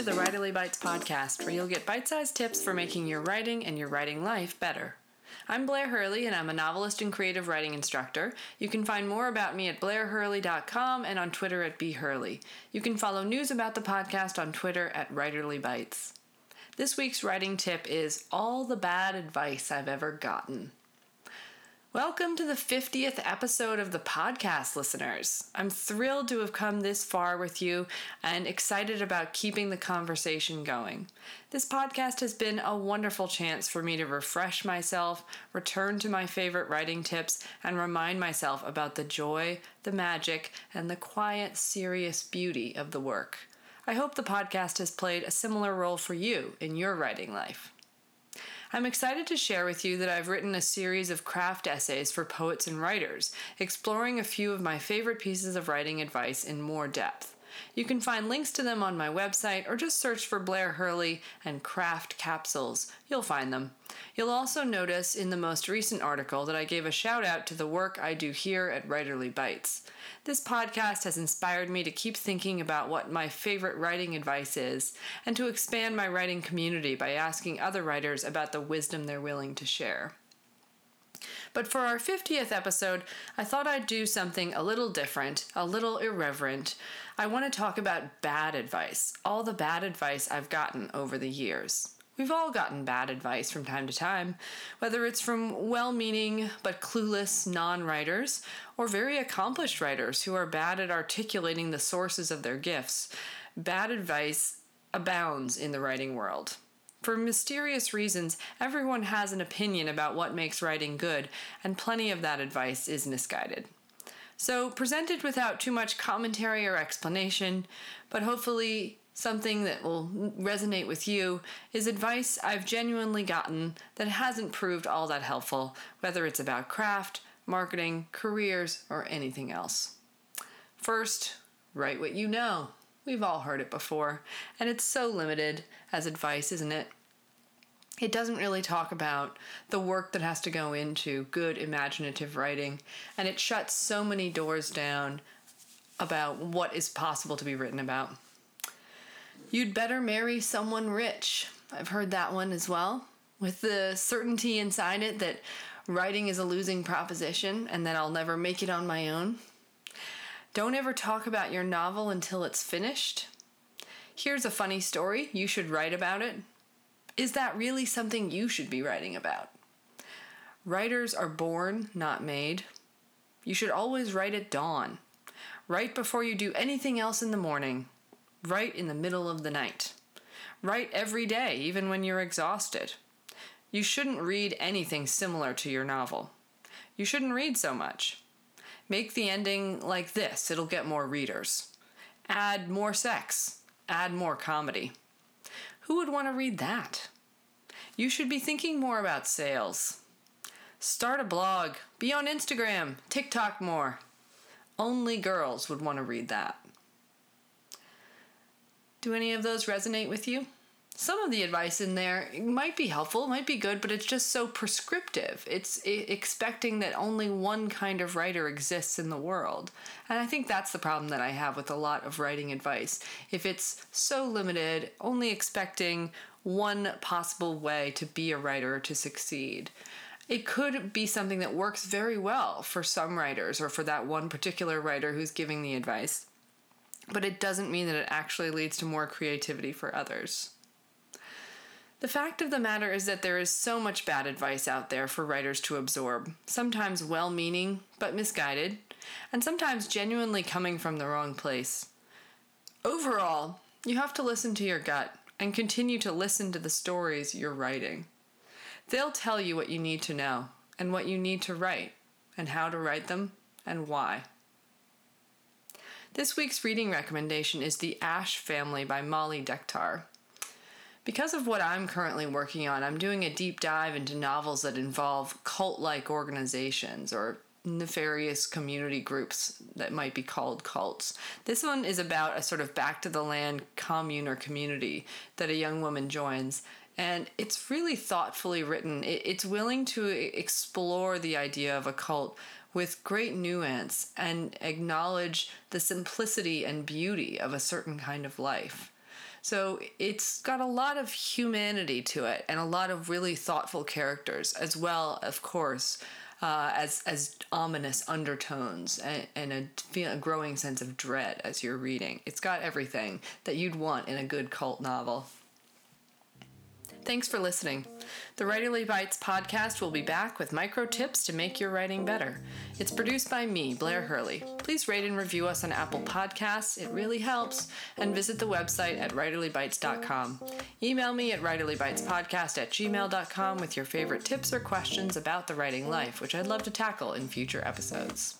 to the Writerly Bites podcast, where you'll get bite sized tips for making your writing and your writing life better. I'm Blair Hurley, and I'm a novelist and creative writing instructor. You can find more about me at blairhurley.com and on Twitter at bhurley. You can follow news about the podcast on Twitter at Writerly Bites. This week's writing tip is all the bad advice I've ever gotten. Welcome to the 50th episode of the podcast, listeners. I'm thrilled to have come this far with you and excited about keeping the conversation going. This podcast has been a wonderful chance for me to refresh myself, return to my favorite writing tips, and remind myself about the joy, the magic, and the quiet, serious beauty of the work. I hope the podcast has played a similar role for you in your writing life. I'm excited to share with you that I've written a series of craft essays for poets and writers, exploring a few of my favorite pieces of writing advice in more depth. You can find links to them on my website or just search for Blair Hurley and Craft Capsules. You'll find them. You'll also notice in the most recent article that I gave a shout out to the work I do here at Writerly Bites. This podcast has inspired me to keep thinking about what my favorite writing advice is and to expand my writing community by asking other writers about the wisdom they're willing to share. But for our 50th episode, I thought I'd do something a little different, a little irreverent. I want to talk about bad advice, all the bad advice I've gotten over the years. We've all gotten bad advice from time to time, whether it's from well meaning but clueless non writers or very accomplished writers who are bad at articulating the sources of their gifts. Bad advice abounds in the writing world. For mysterious reasons, everyone has an opinion about what makes writing good, and plenty of that advice is misguided. So, presented without too much commentary or explanation, but hopefully something that will resonate with you is advice I've genuinely gotten that hasn't proved all that helpful, whether it's about craft, marketing, careers, or anything else. First, write what you know. We've all heard it before, and it's so limited as advice, isn't it? It doesn't really talk about the work that has to go into good imaginative writing, and it shuts so many doors down about what is possible to be written about. You'd better marry someone rich. I've heard that one as well, with the certainty inside it that writing is a losing proposition and that I'll never make it on my own. Don't ever talk about your novel until it's finished. Here's a funny story. You should write about it. Is that really something you should be writing about? Writers are born, not made. You should always write at dawn. Write before you do anything else in the morning. Write in the middle of the night. Write every day, even when you're exhausted. You shouldn't read anything similar to your novel. You shouldn't read so much. Make the ending like this, it'll get more readers. Add more sex. Add more comedy. Who would want to read that? You should be thinking more about sales. Start a blog. Be on Instagram, TikTok more. Only girls would want to read that. Do any of those resonate with you? Some of the advice in there might be helpful, might be good, but it's just so prescriptive. It's expecting that only one kind of writer exists in the world. And I think that's the problem that I have with a lot of writing advice. If it's so limited, only expecting one possible way to be a writer to succeed. It could be something that works very well for some writers or for that one particular writer who's giving the advice but it doesn't mean that it actually leads to more creativity for others. The fact of the matter is that there is so much bad advice out there for writers to absorb, sometimes well meaning but misguided, and sometimes genuinely coming from the wrong place. Overall, you have to listen to your gut and continue to listen to the stories you're writing. They'll tell you what you need to know and what you need to write, and how to write them and why. This week's reading recommendation is The Ash Family by Molly Dektar. Because of what I'm currently working on, I'm doing a deep dive into novels that involve cult like organizations or nefarious community groups that might be called cults. This one is about a sort of back to the land commune or community that a young woman joins. And it's really thoughtfully written. It's willing to explore the idea of a cult with great nuance and acknowledge the simplicity and beauty of a certain kind of life. So it's got a lot of humanity to it and a lot of really thoughtful characters, as well, of course, uh, as as ominous undertones and, and a, a growing sense of dread as you're reading. It's got everything that you'd want in a good cult novel. Thanks for listening. The Writerly Bites podcast will be back with micro tips to make your writing better. It's produced by me, Blair Hurley. Please rate and review us on Apple Podcasts, it really helps, and visit the website at writerlybites.com. Email me at writerlybitespodcast at gmail.com with your favorite tips or questions about the writing life, which I'd love to tackle in future episodes.